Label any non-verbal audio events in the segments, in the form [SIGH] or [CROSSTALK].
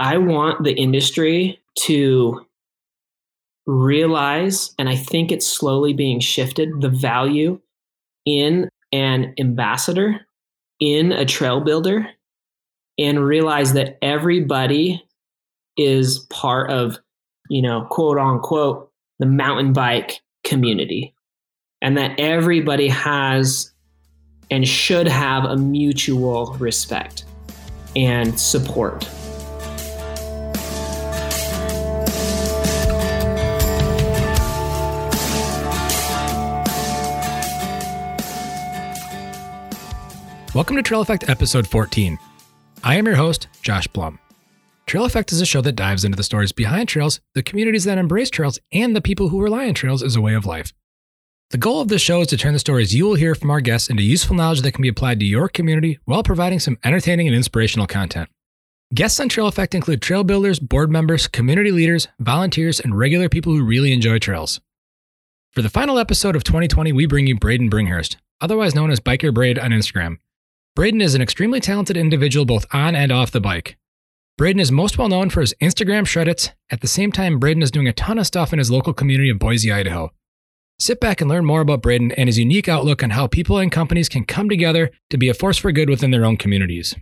I want the industry to realize, and I think it's slowly being shifted, the value in an ambassador, in a trail builder, and realize that everybody is part of, you know, quote unquote, the mountain bike community. And that everybody has and should have a mutual respect and support. Welcome to Trail Effect episode 14. I am your host, Josh Blum. Trail Effect is a show that dives into the stories behind trails, the communities that embrace trails, and the people who rely on trails as a way of life. The goal of this show is to turn the stories you will hear from our guests into useful knowledge that can be applied to your community while providing some entertaining and inspirational content. Guests on Trail Effect include trail builders, board members, community leaders, volunteers, and regular people who really enjoy trails. For the final episode of 2020, we bring you Braydon Bringhurst, otherwise known as BikerBrayd on Instagram. Braydon is an extremely talented individual both on and off the bike. Braydon is most well known for his Instagram shredits. At the same time, Braydon is doing a ton of stuff in his local community of Boise, Idaho. Sit back and learn more about Braydon and his unique outlook on how people and companies can come together to be a force for good within their own communities.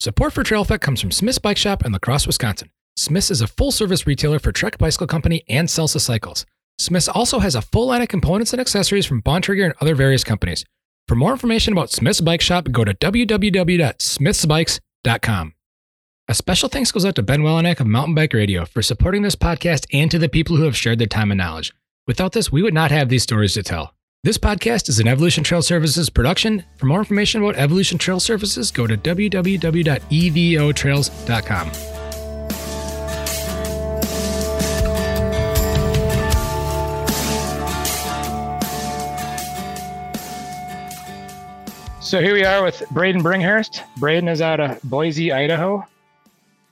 Support for Trail Effect comes from Smith's Bike Shop in La Crosse, Wisconsin. Smith's is a full service retailer for Trek Bicycle Company and Salsa Cycles. Smith's also has a full line of components and accessories from Bontrager and other various companies. For more information about Smith's Bike Shop, go to www.smithsbikes.com. A special thanks goes out to Ben Welnak of Mountain Bike Radio for supporting this podcast and to the people who have shared their time and knowledge. Without this, we would not have these stories to tell. This podcast is an Evolution Trail Services production. For more information about Evolution Trail Services, go to www.evotrails.com. So here we are with Braydon Bringhurst. Braydon is out of Boise, Idaho.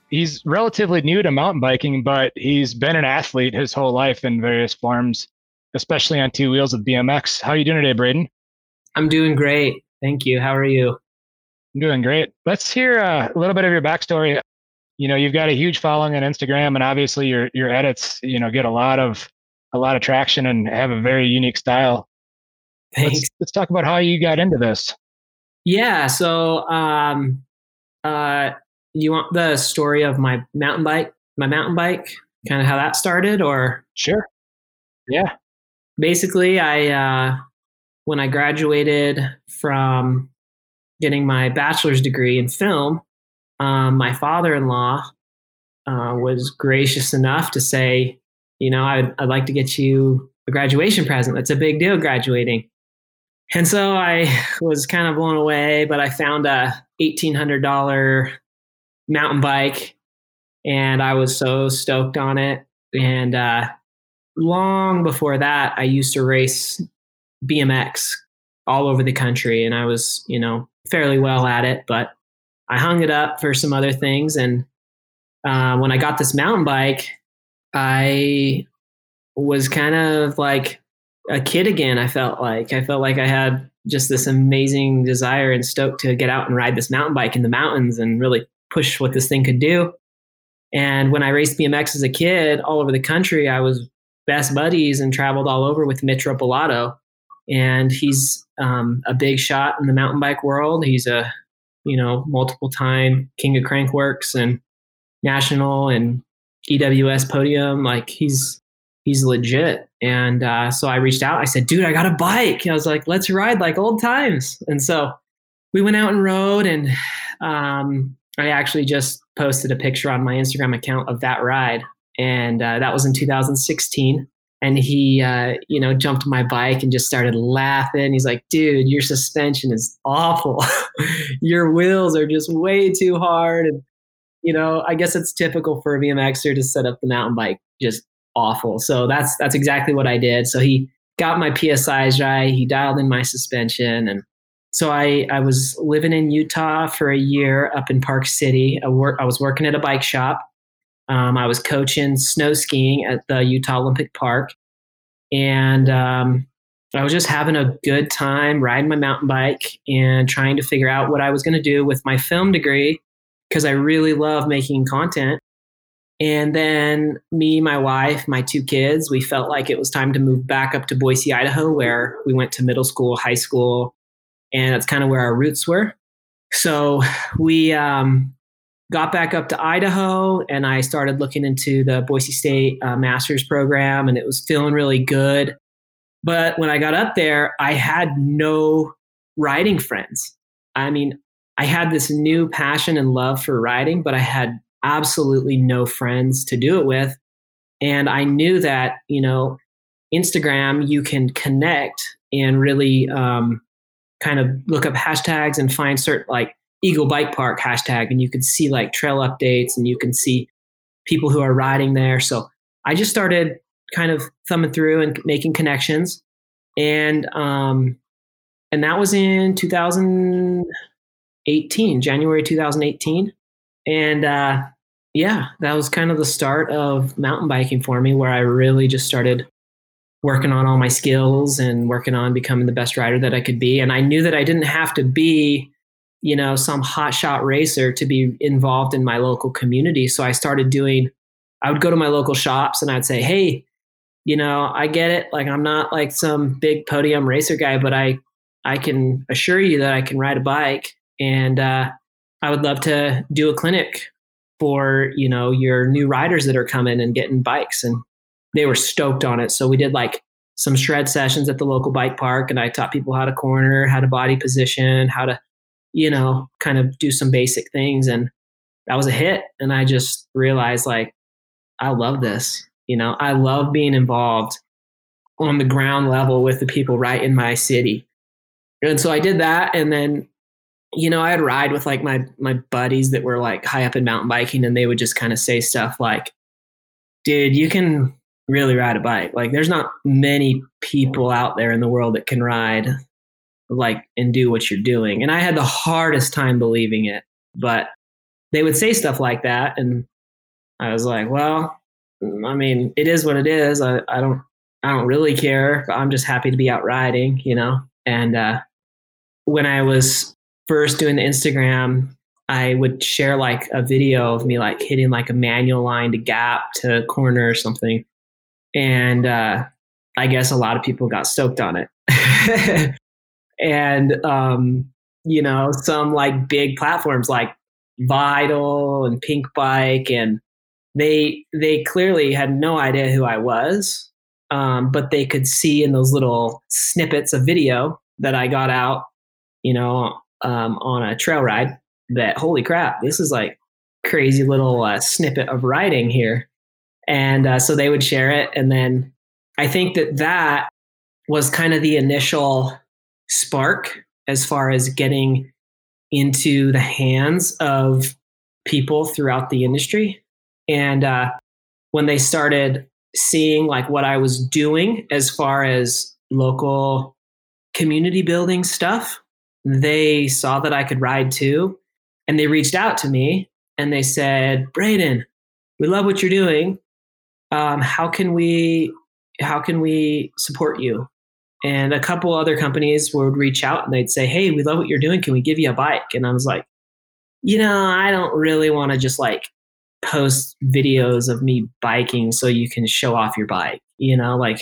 He's relatively new to mountain biking, but he's been an athlete his whole life in various forms, especially on two wheels with BMX. How are you doing today, Braydon? I'm doing great. Thank you. How are you? I'm doing great. Let's hear uh, a little bit of your backstory. You know, you've got a huge following on Instagram, and obviously your your edits, you know, get a lot of a lot of traction and have a very unique style. Thanks. Let's, let's talk about how you got into this. Yeah. So, um, uh, you want the story of my mountain bike, my mountain bike, kind of how that started, or sure? Yeah. Basically, I uh, when I graduated from getting my bachelor's degree in film, um, my father-in-law uh, was gracious enough to say, you know, I'd, I'd like to get you a graduation present. That's a big deal, graduating. And so I [LAUGHS] was kind of blown away, but I found a $1,800 mountain bike and I was so stoked on it. And uh, long before that, I used to race BMX all over the country and I was, you know, fairly well at it, but I hung it up for some other things. And uh, when I got this mountain bike, I was kind of like a kid again. I felt like I felt like I had just this amazing desire and stoke to get out and ride this mountain bike in the mountains and really push what this thing could do. And when I raced BMX as a kid all over the country, I was best buddies and traveled all over with Mitch Ropelato. And he's um, a big shot in the mountain bike world. He's a, you know, multiple time king of Crankworx and national and EWS podium. Like he's he's legit. And uh, so I reached out. I said, dude, I got a bike. I was like, let's ride like old times. And so we went out and rode. And um, I actually just posted a picture on my Instagram account of that ride. And uh, that was in 2016. And he, uh, you know, jumped my bike and just started laughing. He's like, dude, your suspension is awful. [LAUGHS] your wheels are just way too hard. And, you know, I guess it's typical for a BMXer to set up the mountain bike just awful. So that's that's exactly what I did. So he got my PSIs right. He dialed in my suspension, and so I I was living in Utah for a year up in Park City. I work I was working at a bike shop. Um, I was coaching snow skiing at the Utah Olympic Park, and um, I was just having a good time riding my mountain bike and trying to figure out what I was going to do with my film degree because I really love making content And then me, my wife, my two kids, we felt like it was time to move back up to Boise, Idaho, where we went to middle school, high school, and that's kind of where our roots were. So we um, got back up to Idaho, and I started looking into the Boise State uh, master's program, and it was feeling really good. But when I got up there, I had no riding friends. I mean, I had this new passion and love for riding, but I had absolutely no friends to do it with. And I knew that, you know, Instagram, you can connect and really um, kind of look up hashtags and find certain like Eagle Bike Park hashtag, and you can see like trail updates and you can see people who are riding there. So I just started kind of thumbing through and making connections. And um, and that was in 2018, January 2018. And uh, yeah, that was kind of the start of mountain biking for me, where I really just started working on all my skills and working on becoming the best rider that I could be. And I knew that I didn't have to be, you know, some hotshot racer to be involved in my local community. So I started doing, I would go to my local shops and I'd say, hey, you know, I get it. Like I'm not like some big podium racer guy, but I I can assure you that I can ride a bike, and uh, I would love to do a clinic for you know your new riders that are coming and getting bikes, and they were stoked on it. So we did like some shred sessions at the local bike park, and I taught people how to corner, how to body position, how to you know kind of do some basic things, and that was a hit. And I just realized like I love this. You know, I love being involved on the ground level with the people right in my city and so I did that, and then you know I'd ride with like my my buddies that were like high up in mountain biking, and they would just kind of say stuff like, "Dude, you can really ride a bike. Like, there's not many people out there in the world that can ride." like and do what you're doing and i had the hardest time believing it but they would say stuff like that and i was like well i mean it is what it is i, I don't i don't really care i'm just happy to be out riding you know and uh when I was first doing the Instagram, I would share like a video of me like hitting like a manual line to gap to corner or something. And uh, I guess a lot of people got stoked on it. [LAUGHS] and, um, you know, some like big platforms like Vital and Pinkbike and they they clearly had no idea who I was, um, but they could see in those little snippets of video that I got out you know, um, on a trail ride that holy crap, this is like crazy little uh, snippet of writing here. And uh, so they would share it. And then I think that that was kind of the initial spark as far as getting into the hands of people throughout the industry. And uh, when they started seeing like what I was doing as far as local community building stuff, they saw that I could ride too. And they reached out to me and they said, Braydon, we love what you're doing. Um, how can we how can we support you? And a couple other companies would reach out and they'd say, Hey, we love what you're doing. Can we give you a bike? And I was like, you know, I don't really want to just like post videos of me biking so you can show off your bike. You know, like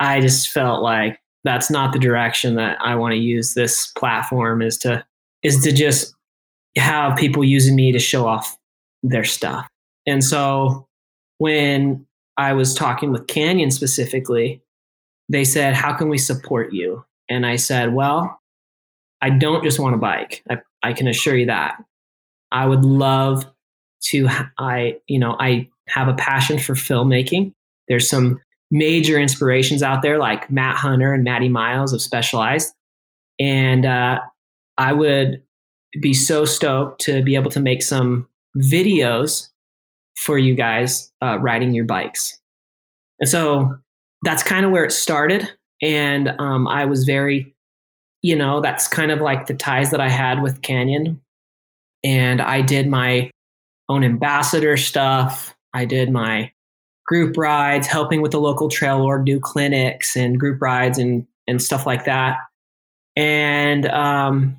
I just felt like that's not the direction that I want to use this platform is to is to just have people using me to show off their stuff. And so when I was talking with Canyon specifically, they said, "How can we support you?" And I said, "Well, I don't just want a bike. I, I can assure you that. I would love to I, you know, I have a passion for filmmaking. There's some major inspirations out there like Matt Hunter and Maddie Miles of Specialized. And uh, I would be so stoked to be able to make some videos for you guys uh, riding your bikes. And so that's kind of where it started. And um, I was very, you know, that's kind of like the ties that I had with Canyon. And I did my own ambassador stuff. I did my group rides, helping with the local trail org do clinics and group rides and and stuff like that. And um,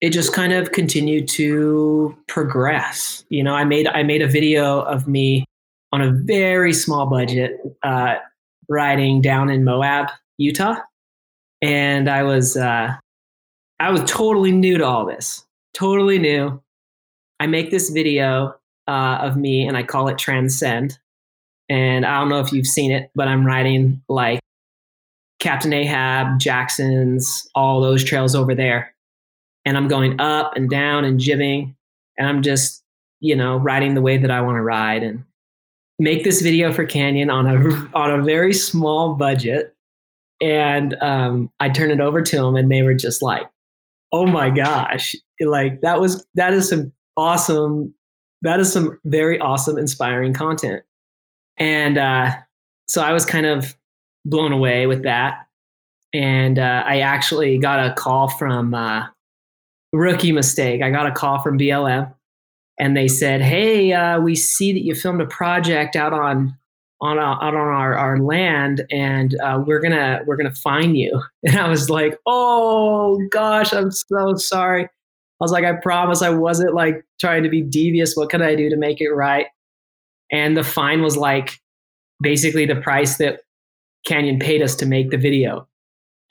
it just kind of continued to progress. You know, I made I made a video of me on a very small budget uh, riding down in Moab, Utah, and I was uh, I was totally new to all this, totally new. I make this video uh, of me and I call it Transend. And I don't know if you've seen it, but I'm riding like Captain Ahab, Jackson's, all those trails over there. And I'm going up and down and jibbing. And I'm just, you know, riding the way that I want to ride and make this video for Canyon on a [LAUGHS] on a very small budget. And um, I turned it over to them and they were just like, oh my gosh, like that was that is some awesome, that is some very awesome, inspiring content. And uh, so I was kind of blown away with that. And uh, I actually got a call from uh, rookie mistake. I got a call from BLM, and they said, "Hey, uh, we see that you filmed a project out on on uh, out on our, our land, and uh, we're gonna we're gonna fine you." [LAUGHS] And I was like, "Oh gosh, I'm so sorry." I was like, "I promise I wasn't like trying to be devious. What can I do to make it right?" And the fine was like basically the price that Canyon paid us to make the video.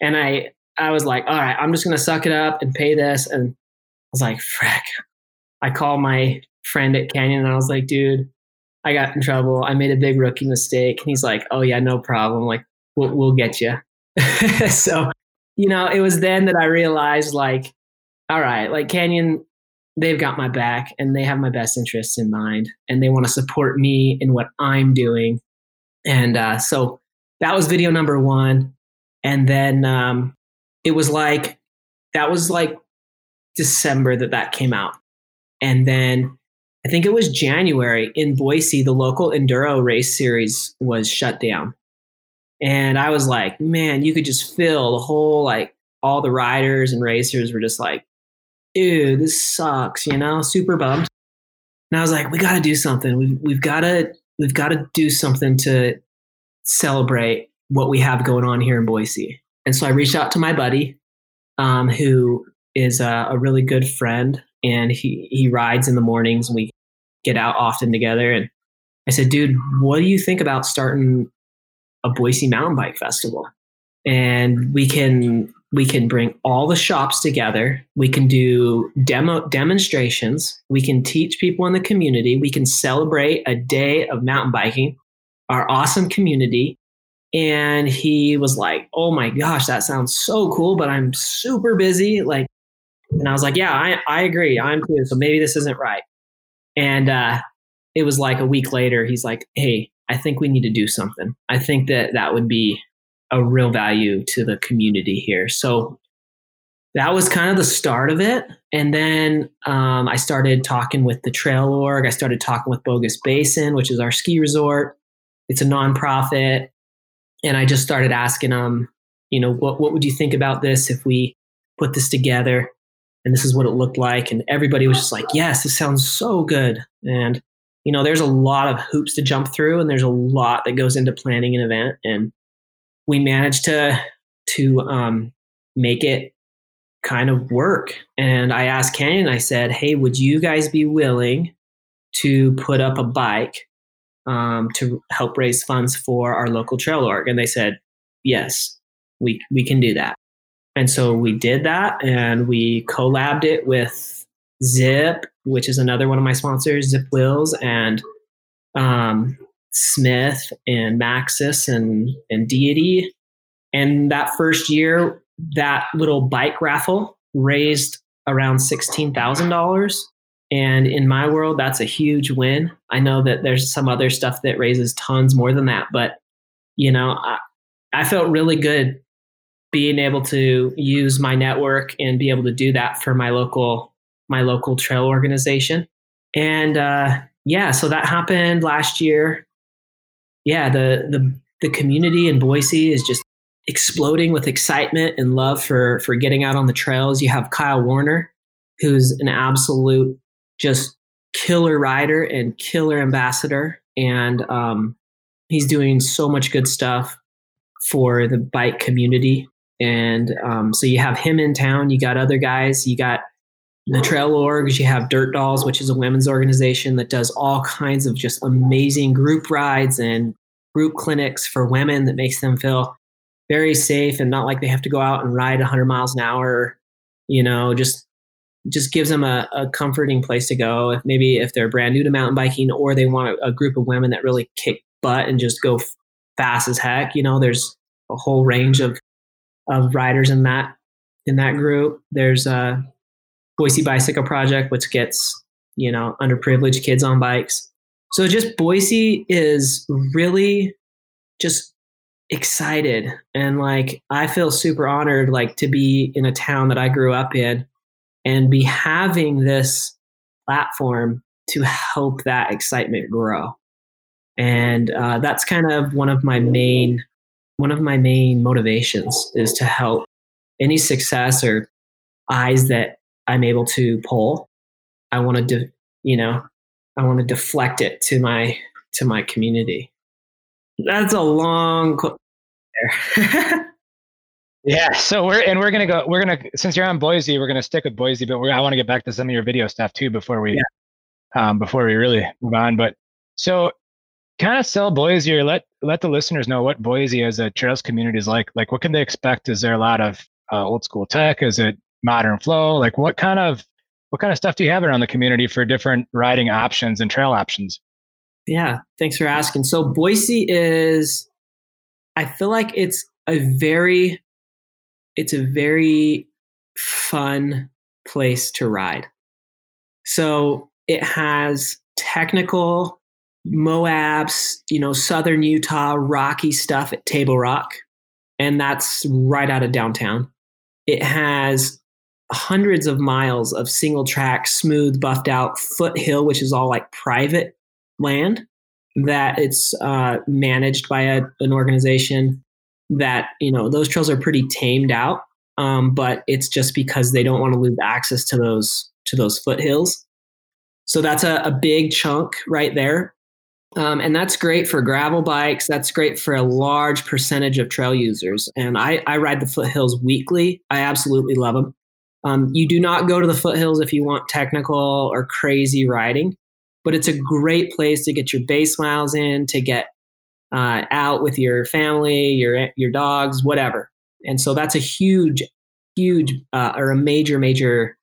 And I I was like, all right, I'm just gonna suck it up and pay this. And I was like, frick. I called my friend at Canyon and I was like, dude, I got in trouble. I made a big rookie mistake. And he's like, oh yeah, no problem. Like we'll, we'll get you. [LAUGHS] so, you know, it was then that I realized like, all right, like Canyon, they've got my back and they have my best interests in mind and they want to support me in what I'm doing. And uh, so that was video number one. And then um, it was like, that was like December that that came out. And then I think it was January in Boise, the local enduro race series was shut down. And I was like, man, you could just feel the whole, like, all the riders and racers were just like, ew, this sucks, you know, super bummed. And I was like, we got to do something. We've, we've got to, we've got to do something to celebrate what we have going on here in Boise. And so I reached out to my buddy, um, who is a, a, really good friend, and he he rides in the mornings. And we get out often together. And I said, dude, what do you think about starting a Boise mountain bike festival? And we can we can bring all the shops together. We can do demo demonstrations. We can teach people in the community. We can celebrate a day of mountain biking our awesome community. And he was like, Oh my gosh, that sounds so cool, but I'm super busy. Like, and I was like, Yeah, I, I agree. I'm too. So maybe this isn't right. And uh, it was like a week later, he's like, Hey, I think we need to do something. I think that that would be a real value to the community here. So that was kind of the start of it. And then um, I started talking with the Trail Org. I started talking with Bogus Basin, which is our ski resort it's a nonprofit. And I just started asking them, you know, what, what would you think about this if we put this together? And this is what it looked like. And everybody was just like, yes, this sounds so good. And, you know, there's a lot of hoops to jump through and there's a lot that goes into planning an event. And we managed to, to um, make it kind of work. And I asked Canyon, I said, hey, would you guys be willing to put up a bike um, to help raise funds for our local trail org. And they said, yes, we, we can do that. And so we did that and we collabed it with Zipp, which is another one of my sponsors, Zipp Wheels, and um, Smith and Maxxis and, and Deity. And that first year, that little bike raffle raised around $16,000 and in my world, that's a huge win. I know that there's some other stuff that raises tons more than that, but you know, I, I felt really good being able to use my network and be able to do that for my local my local trail organization. And uh, yeah, so that happened last year. Yeah, the the the community in Boise is just exploding with excitement and love for for getting out on the trails. You have Kyle Warner, who's an absolute just killer rider and killer ambassador. And um, he's doing so much good stuff for the bike community. And um, so you have him in town. You got other guys. You got the trail orgs, you have Dirt Dolls, which is a women's organization that does all kinds of just amazing group rides and group clinics for women that makes them feel very safe and not like they have to go out and ride 100 miles an hour. You know, just just gives them a, a comforting place to go. If maybe if they're brand new to mountain biking or they want a, a group of women that really kick butt and just go fast as heck. You know, there's a whole range of of riders in that in that group. There's a Boise Bicycle Project, which gets you know underprivileged kids on bikes. So just Boise is really just excited and like I feel super honored like to be in a town that I grew up in and be having this platform to help that excitement grow. And uh, that's kind of one of my main one of my main motivations is to help any success or eyes that I'm able to pull. I want to, de- you know, I want to deflect it to my to my community. That's a long. [LAUGHS] yeah. So we're and we're gonna go. We're gonna since you're on Boise, we're gonna stick with Boise, but I want to get back to some of your video stuff too before we, yeah. um, before we really move on. But so kind of sell Boise or let let the listeners know what Boise as a trails community is like. Like, what can they expect? Is there a lot of uh, old school tech? Is it modern flow? Like, what kind of what kind of stuff do you have around the community for different riding options and trail options? Yeah, thanks for asking. So Boise is, I feel like it's a very, it's a very fun place to ride. So it has technical Moabs, you know, southern Utah, rocky stuff at Table Rock, and that's right out of downtown. It has hundreds of miles of single track, smooth, buffed out foothill, which is all like private land that it's uh, managed by a, an organization that you know those trails are pretty tamed out um, but it's just because they don't want to lose access to those to those foothills so that's a, a big chunk right there um, and that's great for gravel bikes. That's great for a large percentage of trail users. And I, I ride the foothills weekly. I absolutely love them. Um, you do not go to the foothills if you want technical or crazy riding, but it's a great place to get your base miles in, to get uh, out with your family, your your dogs, whatever. And so that's a huge, huge uh, or a major, major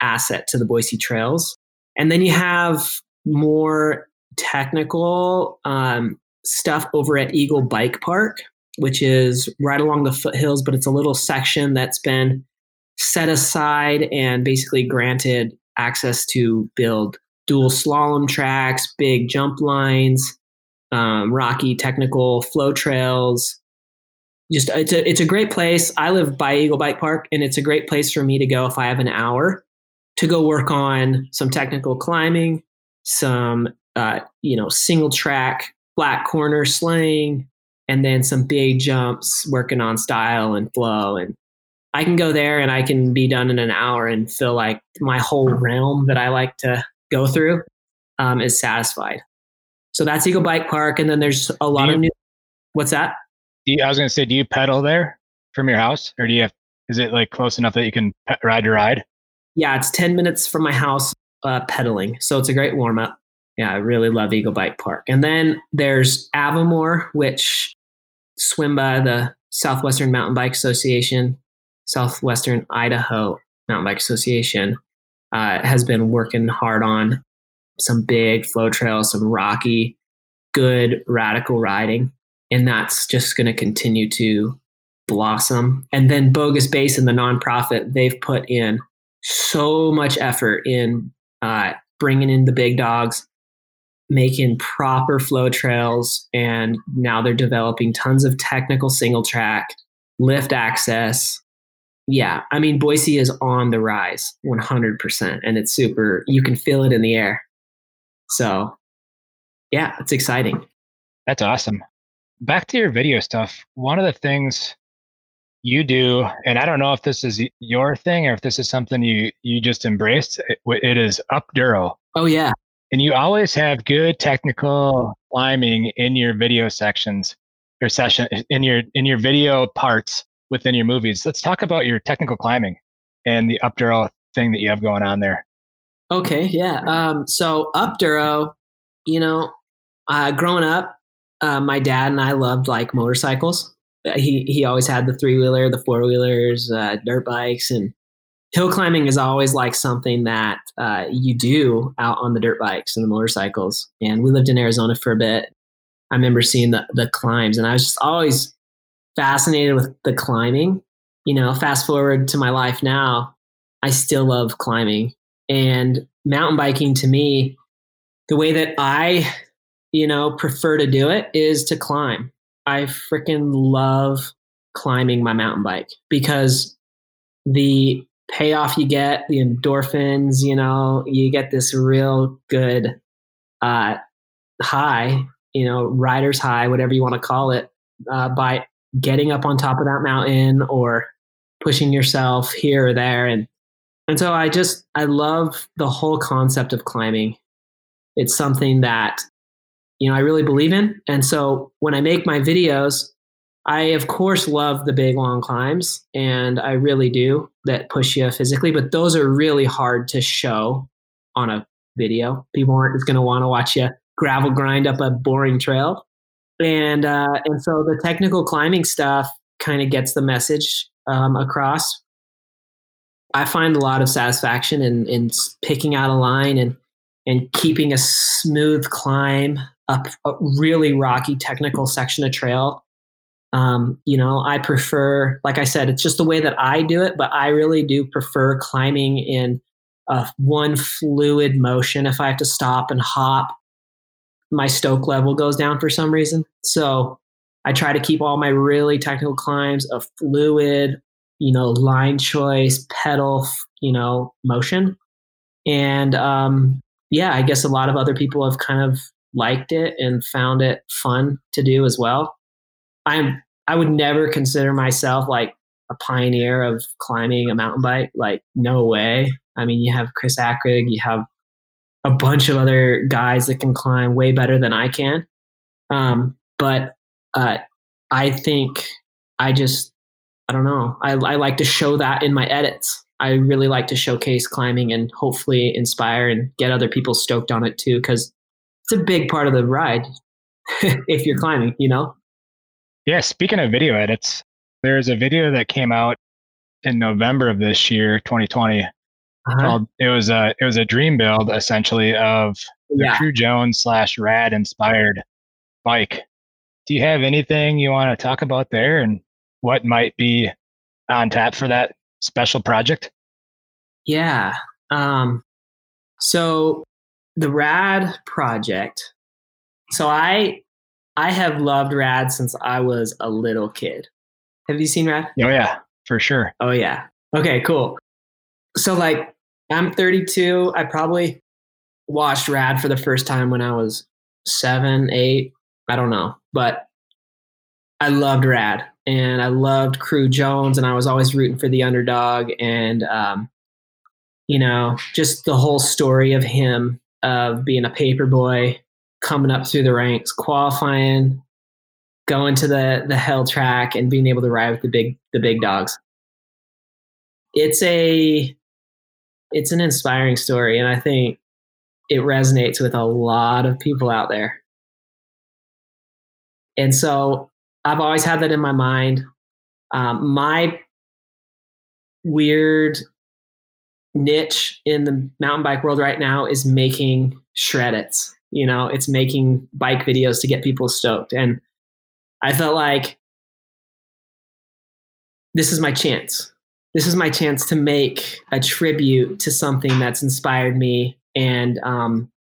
asset to the Boise trails. And then you have more technical um, stuff over at Eagle Bike Park, which is right along the foothills, but it's a little section that's been set aside and basically granted access to build dual slalom tracks, big jump lines, um, rocky technical flow trails. Just it's a it's a great place. I live by Eagle Bike Park, and it's a great place for me to go if I have an hour to go work on some technical climbing, some uh, you know, single track, flat corner slaying, and then some big jumps working on style and flow. And I can go there and I can be done in an hour and feel like my whole realm that I like to go through um, is satisfied. So that's Eagle Bike Park. And then there's a lot you, of new. What's that? You, I was going to say, do you pedal there from your house or do you have, is it like close enough that you can pe- ride your ride? Yeah, it's 10 minutes from my house uh, pedaling. So it's a great warm up yeah, I really love Eagle Bike Park. And then there's Avimor, which SWIMBA the Southwestern Mountain Bike Association, Southwestern Idaho Mountain Bike Association, uh, has been working hard on some big flow trails, some rocky, good radical riding. And that's just going to continue to blossom. And then Bogus Basin, the nonprofit, they've put in so much effort in uh, bringing in the big dogs, making proper flow trails and now they're developing tons of technical single track lift access yeah i mean boise is on the rise 100% and it's super you can feel it in the air. So yeah it's exciting. That's awesome. Back to your video stuff one of the things you do and i don't know if this is your thing or if this is something you you just embraced it, it is up duro oh yeah. And you always have good technical climbing in your video sections your session in your in your video parts within your movies let's talk about your technical climbing and the up thing that you have going on there. Okay, yeah. Um, so upduro, you know, uh, growing up, uh, my dad and I loved like motorcycles. Uh, he he always had the three wheeler, the four wheelers, uh, dirt bikes, and hill climbing is always like something that uh, you do out on the dirt bikes and the motorcycles. And we lived in Arizona for a bit. I remember seeing the the climbs, and I was just always fascinated with the climbing. You know, fast forward to my life now, I still love climbing and mountain biking to me, the way that I, you know, prefer to do it is to climb. I freaking love climbing my mountain bike because the payoff you get, the endorphins, you know, you get this real good uh, high, you know, rider's high, whatever you want to call it, uh, by getting up on top of that mountain or pushing yourself here or there. And and so I just, I love the whole concept of climbing. It's something that, you know, I really believe in. And so when I make my videos, I, of course, love the big long climbs, and I really do that push you physically, but those are really hard to show on a video. People aren't going to want to watch you gravel grind up a boring trail. And, uh, and so the technical climbing stuff kind of gets the message um, across I find a lot of satisfaction in, in picking out a line and and keeping a smooth climb up a really rocky technical section of trail. Um, you know, I prefer, like I said, it's just the way that I do it, but I really do prefer climbing in a one fluid motion. If I have to stop and hop, my stoke level goes down for some reason. So I try to keep all my really technical climbs a fluid, you know, line choice, pedal, you know, motion. And um, yeah, I guess a lot of other people have kind of liked it and found it fun to do as well. I'm I would never consider myself like a pioneer of climbing a mountain bike. Like, no way. I mean, you have Chris Akrigg, you have a bunch of other guys that can climb way better than I can. Um, but uh, I think I just I don't know. I, I like to show that in my edits. I really like to showcase climbing and hopefully inspire and get other people stoked on it too, because it's a big part of the ride [LAUGHS] if you're climbing, you know? Yeah, speaking of video edits, there's a video that came out in November of this year, 2020. Uh-huh. Called, it was a it was a dream build essentially of the yeah. Cru Jones slash Rad inspired bike. Do you have anything you want to talk about there and what might be on tap for that special project? Yeah. Um, so the Rad project. So I I have loved Rad since I was a little kid. Have you seen Rad? Oh yeah, for sure. Oh yeah. Okay, cool. So like I'm 32. I probably watched Rad for the first time when I was seven, eight. I don't know, but I loved Rad and I loved Cru Jones, and I was always rooting for the underdog. And um, you know, just the whole story of him of being a paper boy, coming up through the ranks, qualifying, going to the the hell track, and being able to ride with the big the big dogs. It's a it's an inspiring story, and I think it resonates with a lot of people out there. And so I've always had that in my mind. Um, my weird niche in the mountain bike world right now is making shredits. You know, it's making bike videos to get people stoked. And I felt like this is my chance. This is my chance to make a tribute to something that's inspired me and um,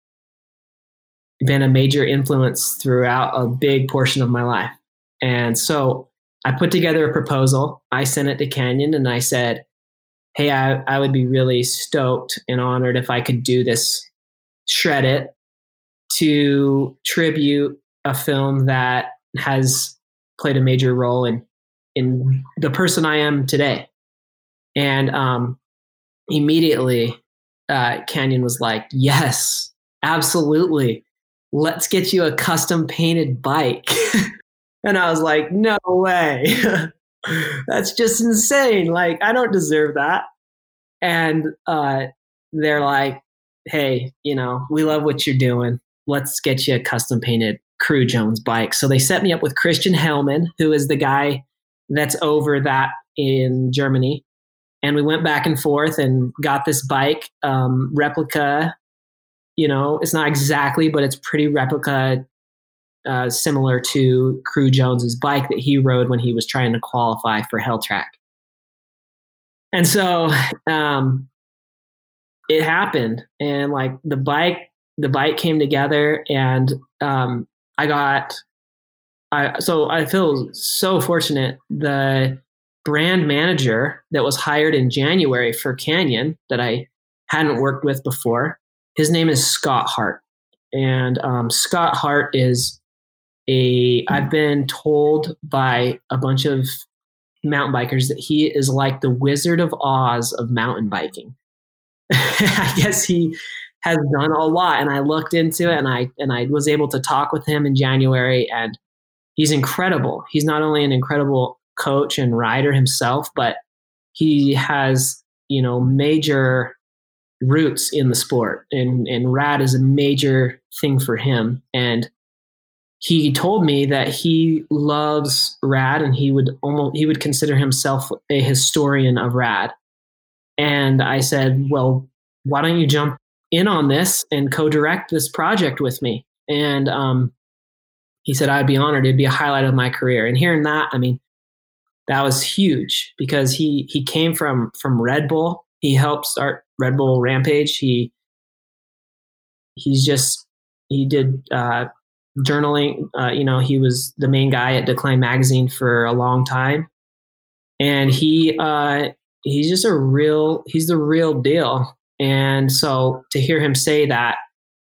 been a major influence throughout a big portion of my life. And so I put together a proposal. I sent it to Canyon and I said, Hey, I, I would be really stoked and honored if I could do this shred it to tribute a film that has played a major role in in the person I am today. And um, immediately, uh, Canyon was like, "Yes, absolutely. Let's get you a custom painted bike." [LAUGHS] And I was like, no way. [LAUGHS] That's just insane. Like, I don't deserve that. and uh, they're like, "Hey, you know, we love what you're doing. Let's get you a custom painted Cru Jones bike." So they set me up with Christian Hellman, who is the guy that's over that in Germany, and we went back and forth and got this bike um, replica. You know, it's not exactly, but it's pretty replica uh, similar to Cru Jones's bike that he rode when he was trying to qualify for Helltrack. And so um, it happened, and like the bike, the bike came together, and um, I got. I so I feel so fortunate. The brand manager that was hired in January for Canyon that I hadn't worked with before. His name is Scott Hart, and um, Scott Hart is a. I've been told by a bunch of mountain bikers that he is like the Wizard of Oz of mountain biking. [LAUGHS] I guess he has done a lot, and I looked into it, and I and I was able to talk with him in January, and he's incredible. He's not only an incredible coach and rider himself, but he has you know major roots in the sport, and and rad is a major thing for him, and he told me that he loves rad and he would almost he would consider himself a historian of rad. And i said well why don't you jump in on this and co-direct this project with me? And um, he said i'd be honored. It'd be a highlight of my career. And hearing that i mean that was huge because he he came from from red bull he helped start red bull rampage he he's just he did uh, journaling. Uh, you know, he was the main guy at Decline Magazine for a long time, and he uh, he's just a real he's the real deal. And so to hear him say that,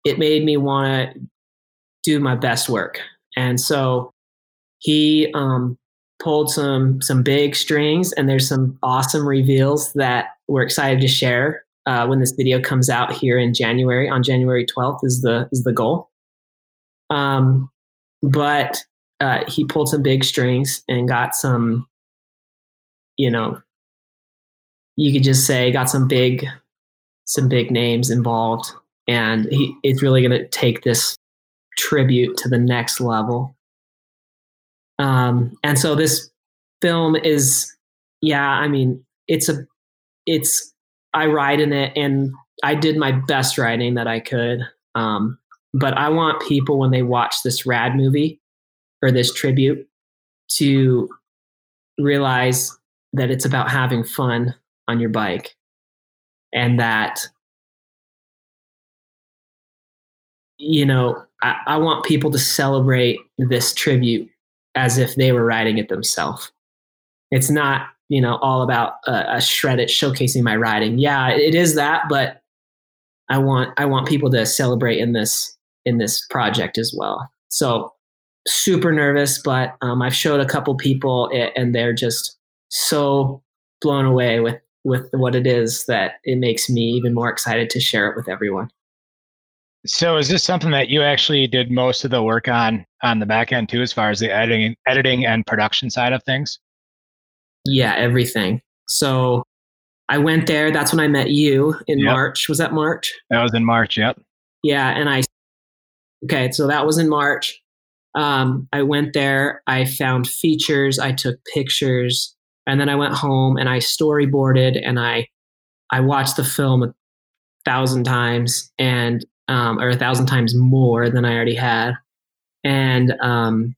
it made me want to do my best work. And so he um, pulled some some big strings, and there's some awesome reveals that we're excited to share uh, when this video comes out here in January. On January 12th is the is the goal. Um, but uh, he pulled some big strings and got some, you know, you could just say got some big, some big names involved, and he is really going to take this tribute to the next level. Um, and so this film is, yeah, I mean, it's a, it's I ride in it, and I did my best riding that I could. Um, but I want people when they watch this rad movie or this tribute to realize that it's about having fun on your bike and that you know I, I, want people to celebrate this tribute as if they were riding it themselves it's not you know all about a, a shred it showcasing my riding yeah it is that but i want i want people to celebrate in this in this project as well. So super nervous, but um, I've showed a couple people and they're just so blown away with with what it is that it makes me even more excited to share it with everyone. So is this something that you actually did most of the work on on the back end too, as far as the editing, editing and production side of things? Yeah, everything. So I went there. That's when I met you in yep. March. Was that March? That was in March. Yep. Yeah, and I Okay, so that was in March. Um, I went there, I found features, I took pictures, and then I went home and I storyboarded and I I watched the film a thousand times and um, or a thousand times more than I already had, and um,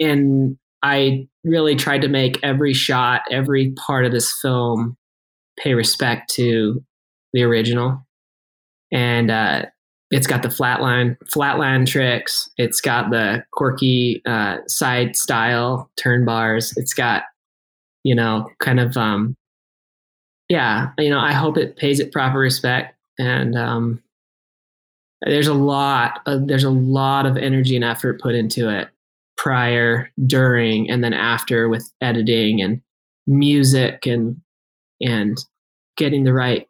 and I really tried to make every shot, every part of this film pay respect to the original, and uh, it's got the flatline flatline tricks. It's got the quirky uh, side style turn bars. It's got you know kind of um, yeah. You know, I hope it pays it proper respect. And um, there's a lot. Of, there's a lot of energy and effort put into it prior, during, and then after with editing and music and and getting the right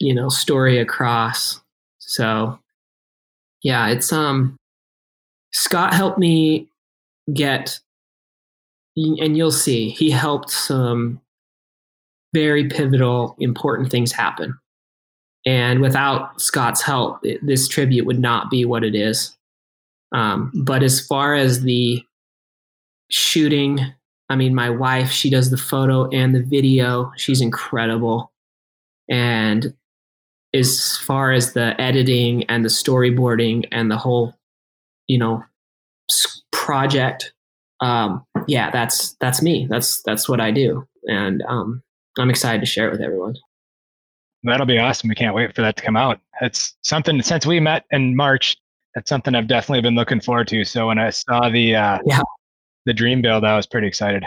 you know story across so yeah, it's um Scott helped me get and you'll see he helped some very pivotal, important things happen. And without Scott's help, it, this tribute would not be what it is. Um, but as far as the shooting, I mean, my wife, she does the photo and the video. She's incredible. And as far as the editing and the storyboarding and the whole, you know, project, um, yeah, that's that's me. That's that's what I do, and um, I'm excited to share it with everyone. That'll be awesome. We can't wait for that to come out. It's something since we met in March. That's something I've definitely been looking forward to. So when I saw the uh, yeah. the dream build, I was pretty excited.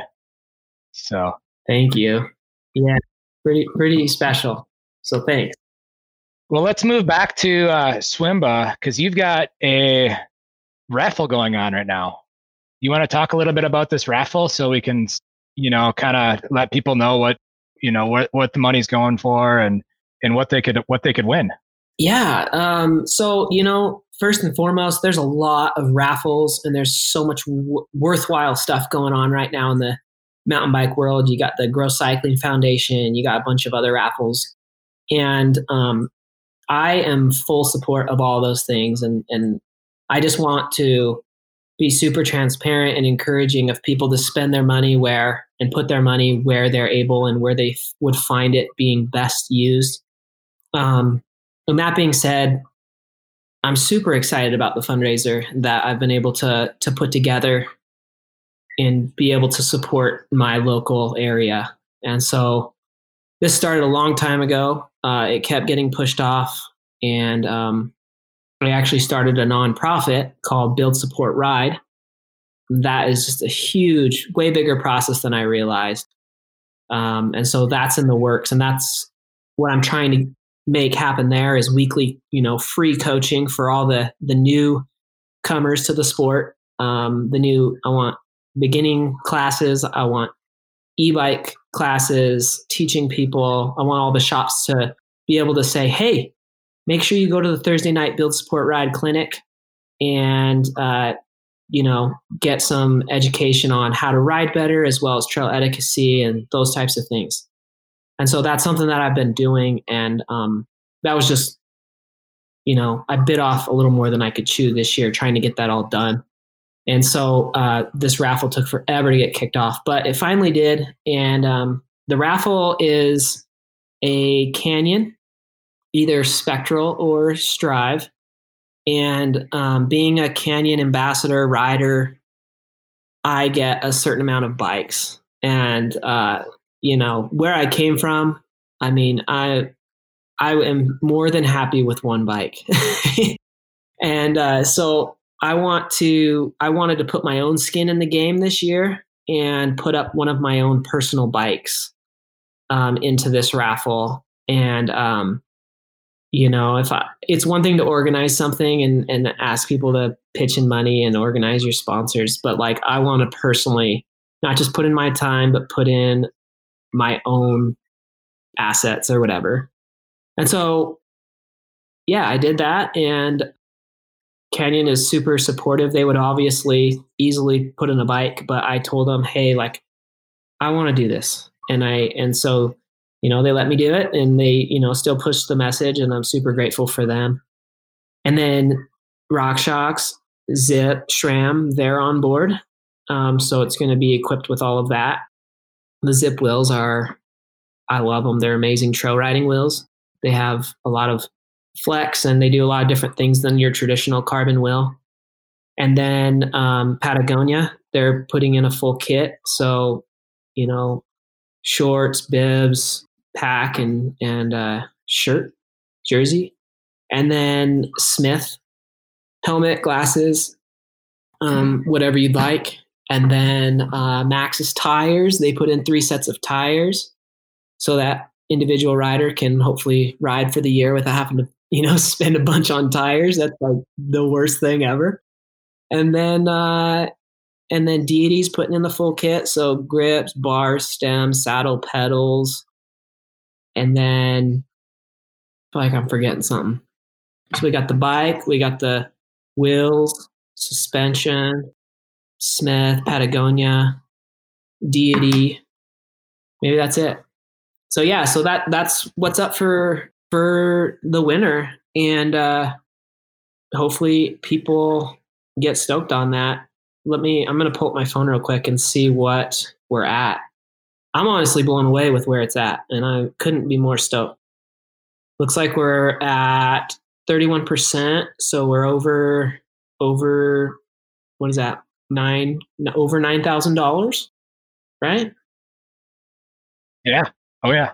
So thank you. Yeah, pretty pretty special. So thanks. Well, let's move back to uh, SWIMBA because you've got a raffle going on right now. You want to talk a little bit about this raffle so we can, you know, kind of let people know what you know what what the money's going for and and what they could what they could win. Yeah. Um, so you know, first and foremost, there's a lot of raffles and there's so much w- worthwhile stuff going on right now in the mountain bike world. You got the Grow Cycling Foundation. You got a bunch of other raffles, and um, I am full support of all those things, and and I just want to be super transparent and encouraging of people to spend their money where and put their money where they're able and where they f- would find it being best used. Um, and that being said, I'm super excited about the fundraiser that I've been able to to put together and be able to support my local area. And so this started a long time ago. Uh, it kept getting pushed off, and um, I actually started a nonprofit called Build Support Ride. That is just a huge, way bigger process than I realized. Um, and so that's in the works, and that's what I'm trying to make happen. There is weekly, you know, free coaching for all the the new comers to the sport. Um, the new, I want beginning classes. I want e-bike classes, teaching people. I want all the shops to be able to say, "Hey, make sure you go to the Thursday night Build Support Ride Clinic and uh, you know get some education on how to ride better as well as trail etiquette and those types of things. And so that's something that I've been doing, and um, that was just you know I bit off a little more than I could chew this year trying to get that all done. And so uh, this raffle took forever to get kicked off, but it finally did. And um, the raffle is a Canyon either Spectral or Strive. And um, being a Canyon ambassador rider, I get a certain amount of bikes. And, uh, you know, where I came from, I mean, I, I am more than happy with one bike. [LAUGHS] and uh, so I want to, I wanted to put my own skin in the game this year and put up one of my own personal bikes um, into this raffle. And um, you know if I, it's one thing to organize something and and ask people to pitch in money and organize your sponsors but like i want to personally not just put in my time but put in my own assets or whatever and so yeah i did that and Canyon is super supportive they would obviously easily put in a bike but i told them hey like i want to do this and i and so you know, they let me do it and they, you know, still push the message and I'm super grateful for them. And then RockShox, Zipp, SRAM, they're on board. Um, so it's going to be equipped with all of that. The Zipp wheels are, I love them. They're amazing trail riding wheels. They have a lot of flex and they do a lot of different things than your traditional carbon wheel. And then um, Patagonia, they're putting in a full kit. So, you know, shorts, bibs, pack and and uh, shirt, jersey, and then Smith helmet, glasses, um, whatever you'd like, and then uh, Maxxis tires. They put in three sets of tires so that individual rider can hopefully ride for the year without having to [LAUGHS] you know spend a bunch on tires. That's like the worst thing ever. And then uh, and then Deity's putting in the full kit so grips bars stems saddle pedals and then like I'm forgetting something. So we got the bike, we got the wheels, suspension, Smith, Patagonia, Deity. Maybe that's it. so yeah, so that that's what's up for for the winter, and uh, hopefully people get stoked on that. Let me. I'm gonna pull up my phone real quick and see what we're at. I'm honestly blown away with where it's at, and I couldn't be more stoked. Looks like we're at 31%, so we're over over what is that? Nine over nine thousand dollars, right? Yeah. Oh yeah.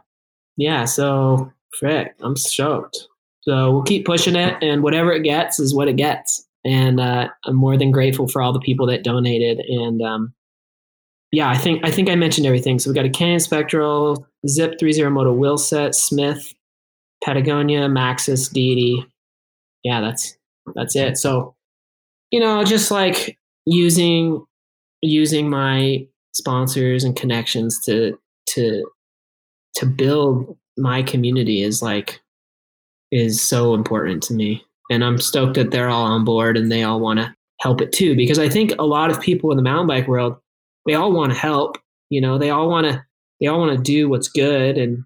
Yeah. So frick, I'm stoked. So we'll keep pushing it, and whatever it gets is what it gets. And uh, I'm more than grateful for all the people that donated. And um, yeah, I think I think I mentioned everything. So we got a Canyon Spectral, Zipp 30 Moto wheel set, Smith, Patagonia, Maxxis, Deity. Yeah, that's that's it. So you know, just like using using my sponsors and connections to to to build my community is like is so important to me. And i'm stoked that they're all on board and they all want to help it too because i think a lot of people in the mountain bike world they all want to help you know they all want to they all want to do what's good and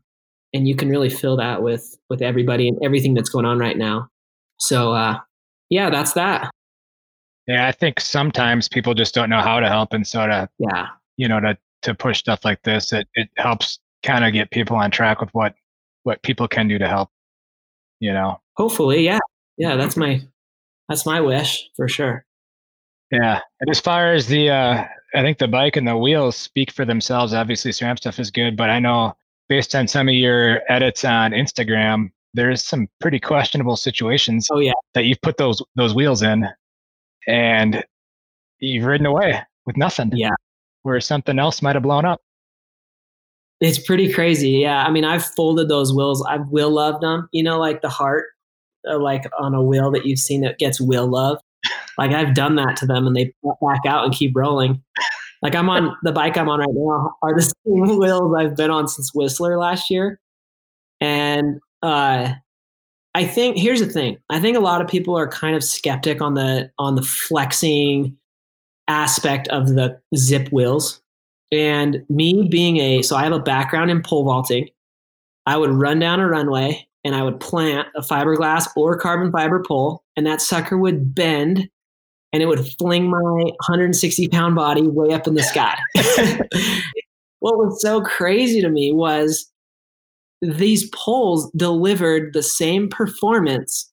and you can really feel that with with everybody and everything that's going on right now. So uh yeah that's that yeah i think sometimes people just don't know how to help and so to yeah. you know to to push stuff like this it, it helps kind of get people on track with what what people can do to help you know? Hopefully yeah. Yeah that's my that's my wish for sure. Yeah and as far as the uh i think the bike and the wheels speak for themselves obviously SRAM stuff is good but i know based on some of your edits on instagram there's some pretty questionable situations oh yeah. that you've put those those wheels in and you've ridden away with nothing yeah where something else might have blown up it's pretty crazy. Yeah. I mean, I've folded those wheels. I've wheel loved them. You know, like the heart, uh, like on a wheel that you've seen that gets will love. [LAUGHS] Like I've done that to them and they back out and keep rolling. Like I'm on the bike I'm on right now are the [LAUGHS] same wheels I've been on since Whistler last year. And uh, I think here's the thing. I think a lot of people are kind of skeptic on the on the flexing aspect of the Zipp wheels and me being a, so I have a background in pole vaulting. I would run down a runway and I would plant a fiberglass or carbon fiber pole, and that sucker would bend and it would fling my 160 pound body way up in the sky. [LAUGHS] what was so crazy to me was these poles delivered the same performance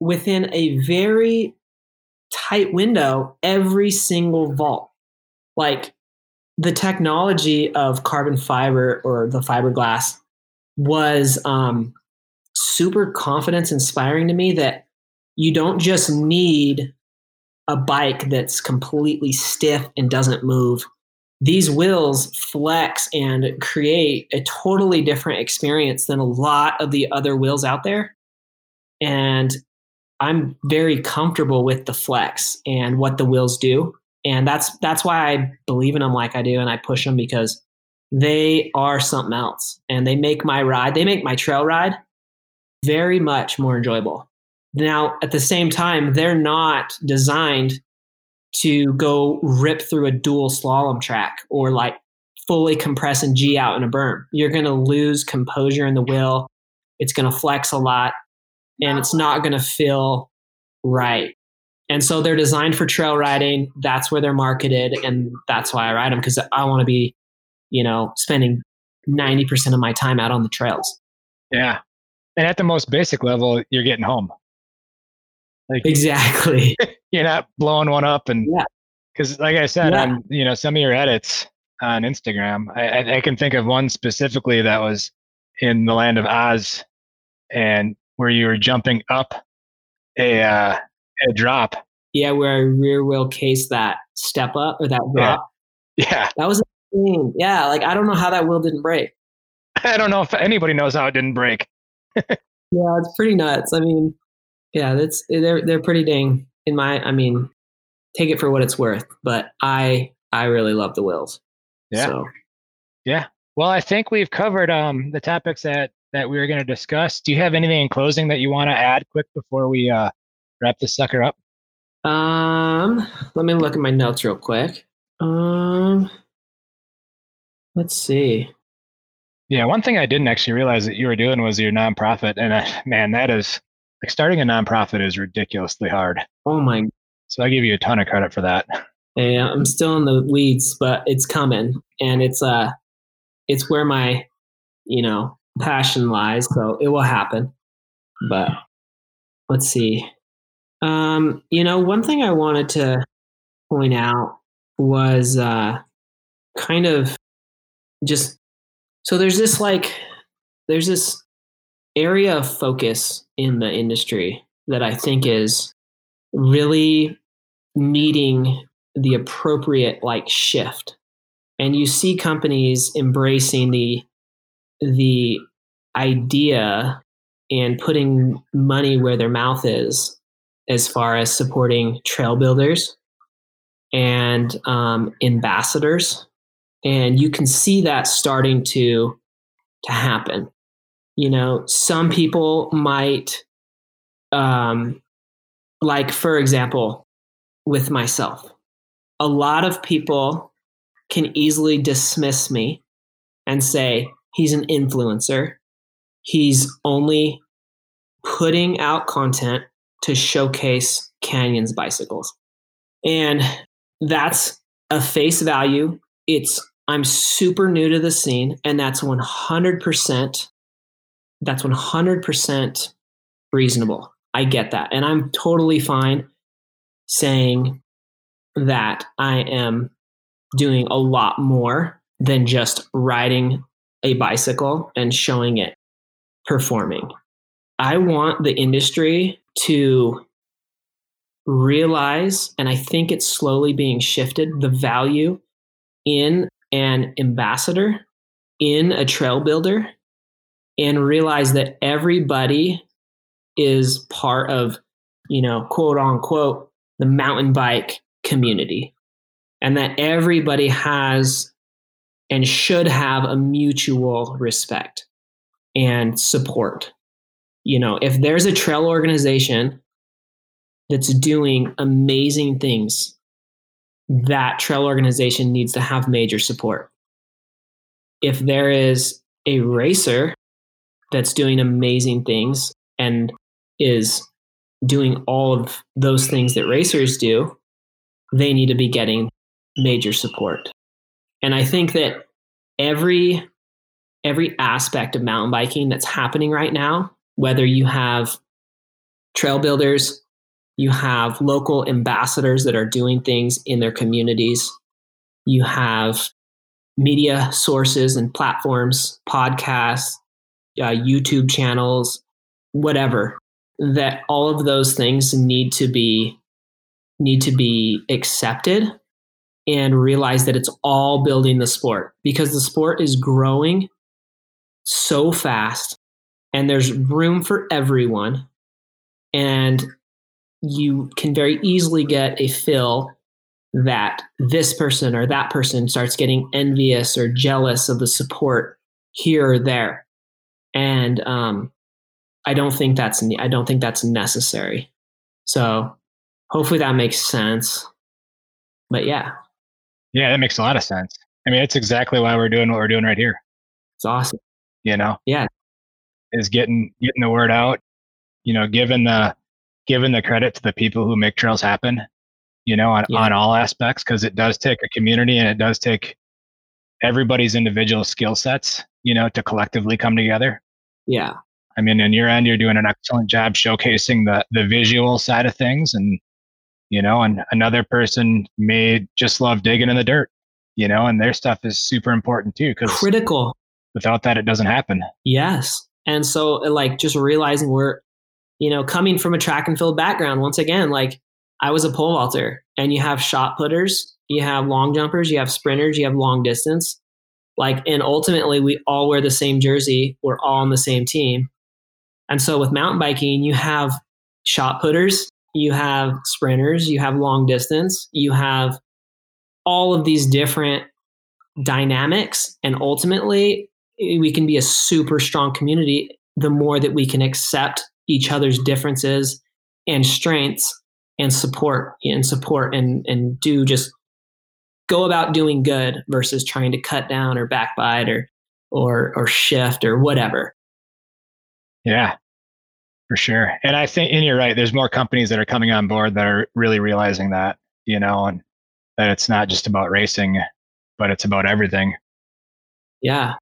within a very tight window every single vault. Like the technology of carbon fiber or the fiberglass was um, super confidence inspiring to me that you don't just need a bike that's completely stiff and doesn't move. These wheels flex and create a totally different experience than a lot of the other wheels out there. And I'm very comfortable with the flex and what the wheels do and that's that's why I believe in them like I do, and I push them because they are something else, and they make my ride, they make my trail ride very much more enjoyable. Now, at the same time, they're not designed to go rip through a dual slalom track or like fully compress and G out in a berm. You're going to lose composure in the wheel. It's going to flex a lot and it's not going to feel right. And so they're designed for trail riding. That's where they're marketed. And that's why I ride them because I want to be, you know, spending 90% of my time out on the trails. Yeah. And at the most basic level, you're getting home. Like, [LAUGHS] exactly. [LAUGHS] You're not blowing one up. And yeah. Because, like I said, yeah. on you know some of your edits on Instagram, I, I can think of one specifically that was in the land of Oz, and where you were jumping up a uh, a drop. Yeah, where I rear wheel case that step up or that drop. Yeah. yeah. That was insane. Yeah, like I don't know how that wheel didn't break. [LAUGHS] I don't know if anybody knows how it didn't break. yeah, it's pretty nuts. I mean, yeah, that's they're they're pretty dang in my I mean, take it for what it's worth, but I I really love the Wills. Yeah. So. Yeah. Well, I think we've covered um the topics that that we were going to discuss. Do you have anything in closing that you want to add quick before we uh wrap this sucker up? Um, let me look at my notes real quick. Um, let's see. Yeah, one thing I didn't actually realize that you were doing was your nonprofit, and uh, man, that is like starting a nonprofit is ridiculously hard. Oh my! So I give you a ton of credit for that. Yeah, I'm still in the weeds, but it's coming, and it's uh, it's where my, you know, passion lies. So it will happen. But let's see. Um, you know, one thing I wanted to point out was uh, kind of just so there's this like there's this area of focus in the industry that I think is really needing the appropriate like shift. And you see companies embracing the the idea and putting money where their mouth is as far as supporting trail builders and um, ambassadors and you can see that starting to to happen you know some people might um like for example with myself. A lot of people can easily dismiss me and say he's an influencer. He's only putting out content to showcase Canyon's bicycles. And that's a face value. It's I'm super new to the scene, and that's 100%. That's 100% reasonable. I get that. And I'm totally fine saying that I am doing a lot more than just riding a bicycle and showing it performing. I want the industry to realize, and I think it's slowly being shifted, the value in an ambassador, in a trail builder, and realize that everybody is part of, you know, quote unquote, the mountain bike community. And that everybody has and should have a mutual respect and support. You know, if there's a trail organization that's doing amazing things that trail organization needs to have major support. If there is a racer that's doing amazing things and is doing all of those things that racers do, they need to be getting major support. And I think that every every aspect of mountain biking that's happening right now, whether you have trail builders, you have local ambassadors that are doing things in their communities. You have media sources and platforms, podcasts, uh, YouTube channels, whatever. That all of those things need to be need to be accepted and realize that it's all building the sport because the sport is growing so fast and there's room for everyone and you can very easily get a fill that this person or that person starts getting envious or jealous of the support here or there and um, i don't think that's i don't think that's necessary. So hopefully that makes sense. But yeah. Yeah that makes a lot of sense. I mean it's exactly why we're doing what we're doing right here. It's awesome. You know? Yeah. Is getting getting the word out you know given the given the credit to the people who make trails happen, you know, on, yeah. on all aspects, because it does take a community and it does take everybody's individual skill sets, you know, to collectively come together. Yeah. I mean, on your end, you're doing an excellent job showcasing the the visual side of things, and you know, and another person may just love digging in the dirt, you know, and their stuff is super important too, because critical. Without that, it doesn't happen. Yes, and so uh, like just realizing we're you know, coming from a track and field background, once again, like I was a pole vaulter and you have shot putters, you have long jumpers, you have sprinters, you have long distance. Like, and ultimately we all wear the same jersey. We're all on the same team. And so with mountain biking, you have shot putters, you have sprinters, you have long distance, you have all of these different dynamics. And ultimately, we can be a super strong community the more that we can accept each other's differences and strengths and support and support and and do just go about doing good versus trying to cut down or backbite or or or shift or whatever. Yeah, for sure. And I think, and you're right. There's more companies that are coming on board that are really realizing that, you know, and that it's not just about racing, but it's about everything. Yeah.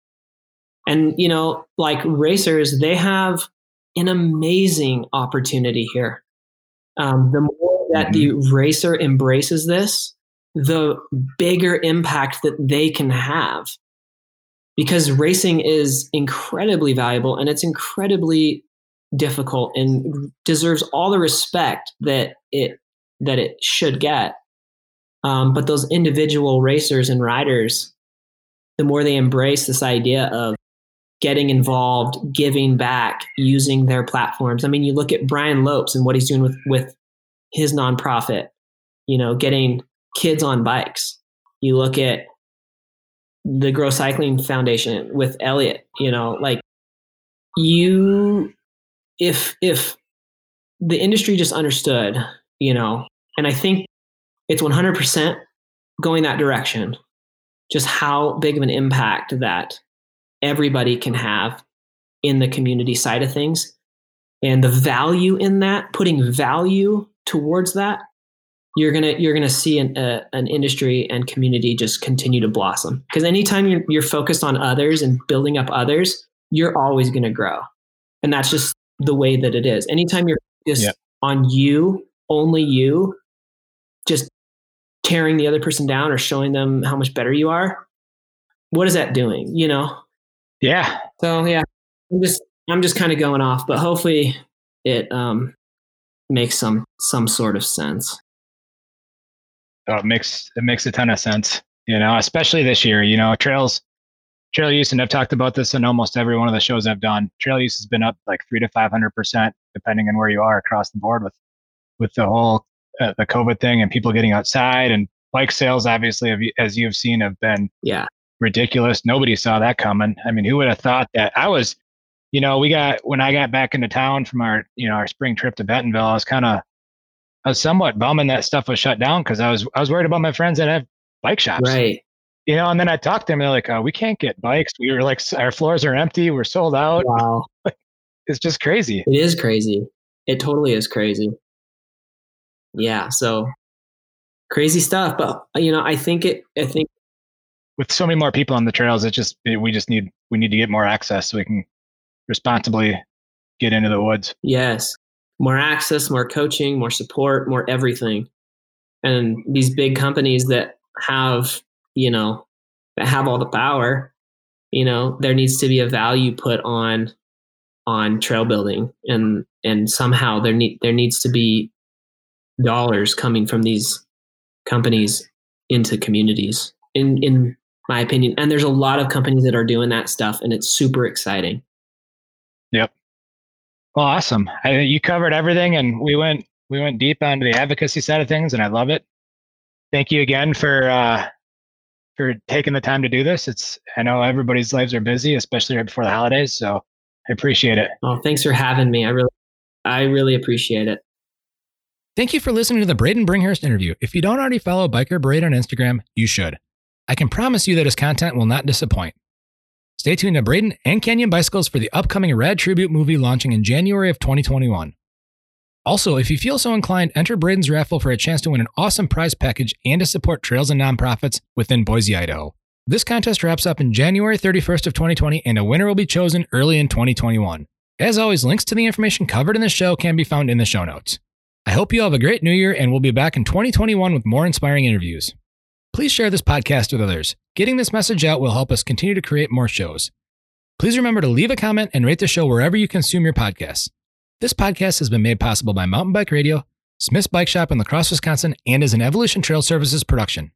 And, you know, like racers, they have an amazing opportunity here. Um, the more that mm-hmm. the racer embraces this, the bigger impact that they can have. Because racing is incredibly valuable and it's incredibly difficult and deserves all the respect that it that it should get. Um, but those individual racers and riders, the more they embrace this idea of getting involved, giving back, using their platforms. I mean, you look at Brian Lopes and what he's doing with with his nonprofit, you know, getting kids on bikes. You look at the Grow Cycling Foundation with Elliot, you know, like you if if the industry just understood, you know, and I think it's 100% going that direction, just how big of an impact that everybody can have in the community side of things and the value in that, putting value towards that, you're gonna you're gonna see an, uh, an industry and community just continue to blossom. Because anytime you're you're focused on others and building up others, you're always gonna grow, and that's just the way that it is. Anytime you're just yep. on you, only you, just tearing the other person down or showing them how much better you are, what is that doing? You know? Yeah. So yeah, I'm just I'm just kind of going off, but hopefully it um makes some some sort of sense. Oh, it makes it makes a ton of sense. You know, especially this year. You know, trails trail use, and I've talked about this in almost every one of the shows I've done. Trail use has been up like three to five hundred percent, depending on where you are across the board with with the whole uh, the COVID thing and people getting outside and bike sales. Obviously, as you've seen, have been yeah ridiculous. Nobody saw that coming. I mean, who would have thought that? I was, you know, we got when I got back into town from our you know our spring trip to Bentonville, I was kind of I was somewhat bumming that stuff was shut down because I was I was worried about my friends that have bike shops. Right you know, and then I talked to them. They're like, "Oh, we can't get bikes. We were like, our floors are empty. We're sold out." Wow, [LAUGHS] it's just crazy. It is crazy. It totally is crazy. Yeah. So crazy stuff, but uh, you know, I think it. I think with so many more people on the trails, it just it, we just need we need to get more access so we can responsibly get into the woods. Yes, more access, more coaching, more support, more everything, and these big companies that have you know, that have all the power, you know, there needs to be a value put on on trail building. And and somehow there need there needs to be dollars coming from these companies into communities in in my opinion. And there's a lot of companies that are doing that stuff and it's super exciting. Yep well awesome I, you covered everything and we went we went deep onto the advocacy side of things and i love it thank you again for uh for taking the time to do this. It's I know everybody's lives are busy, especially right before the holidays. So I appreciate it. Oh, thanks for having me. I really I really appreciate it. Thank you for listening to the Braydon Bringhurst interview. If you don't already follow Biker Braden on Instagram, you should. I can promise you that his content will not disappoint. Stay tuned to Braydon and Canyon Bicycles for the upcoming Rad Tribute movie launching in January of 2021. Also, if you feel so inclined, enter Braydon's raffle for a chance to win an awesome prize package and to support trails and nonprofits within Boise, Idaho. This contest wraps up in January 31st of 2020 and a winner will be chosen early in 2021. As always, links to the information covered in the show can be found in the show notes. I hope you have a great new year and we'll be back in 2021 with more inspiring interviews. Please share this podcast with others. Getting this message out will help us continue to create more shows. Please remember to leave a comment and rate the show wherever you consume your podcasts. This podcast has been made possible by Mountain Bike Radio, Smith's Bike Shop in La Crosse, Wisconsin, and is an Evolution Trail Services production.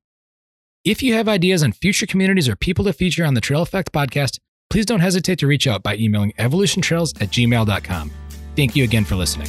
If you have ideas on future communities or people to feature on the Trail EAffect podcast, please don't hesitate to reach out by emailing evolutiontrails at gmail.com. Thank you again for listening.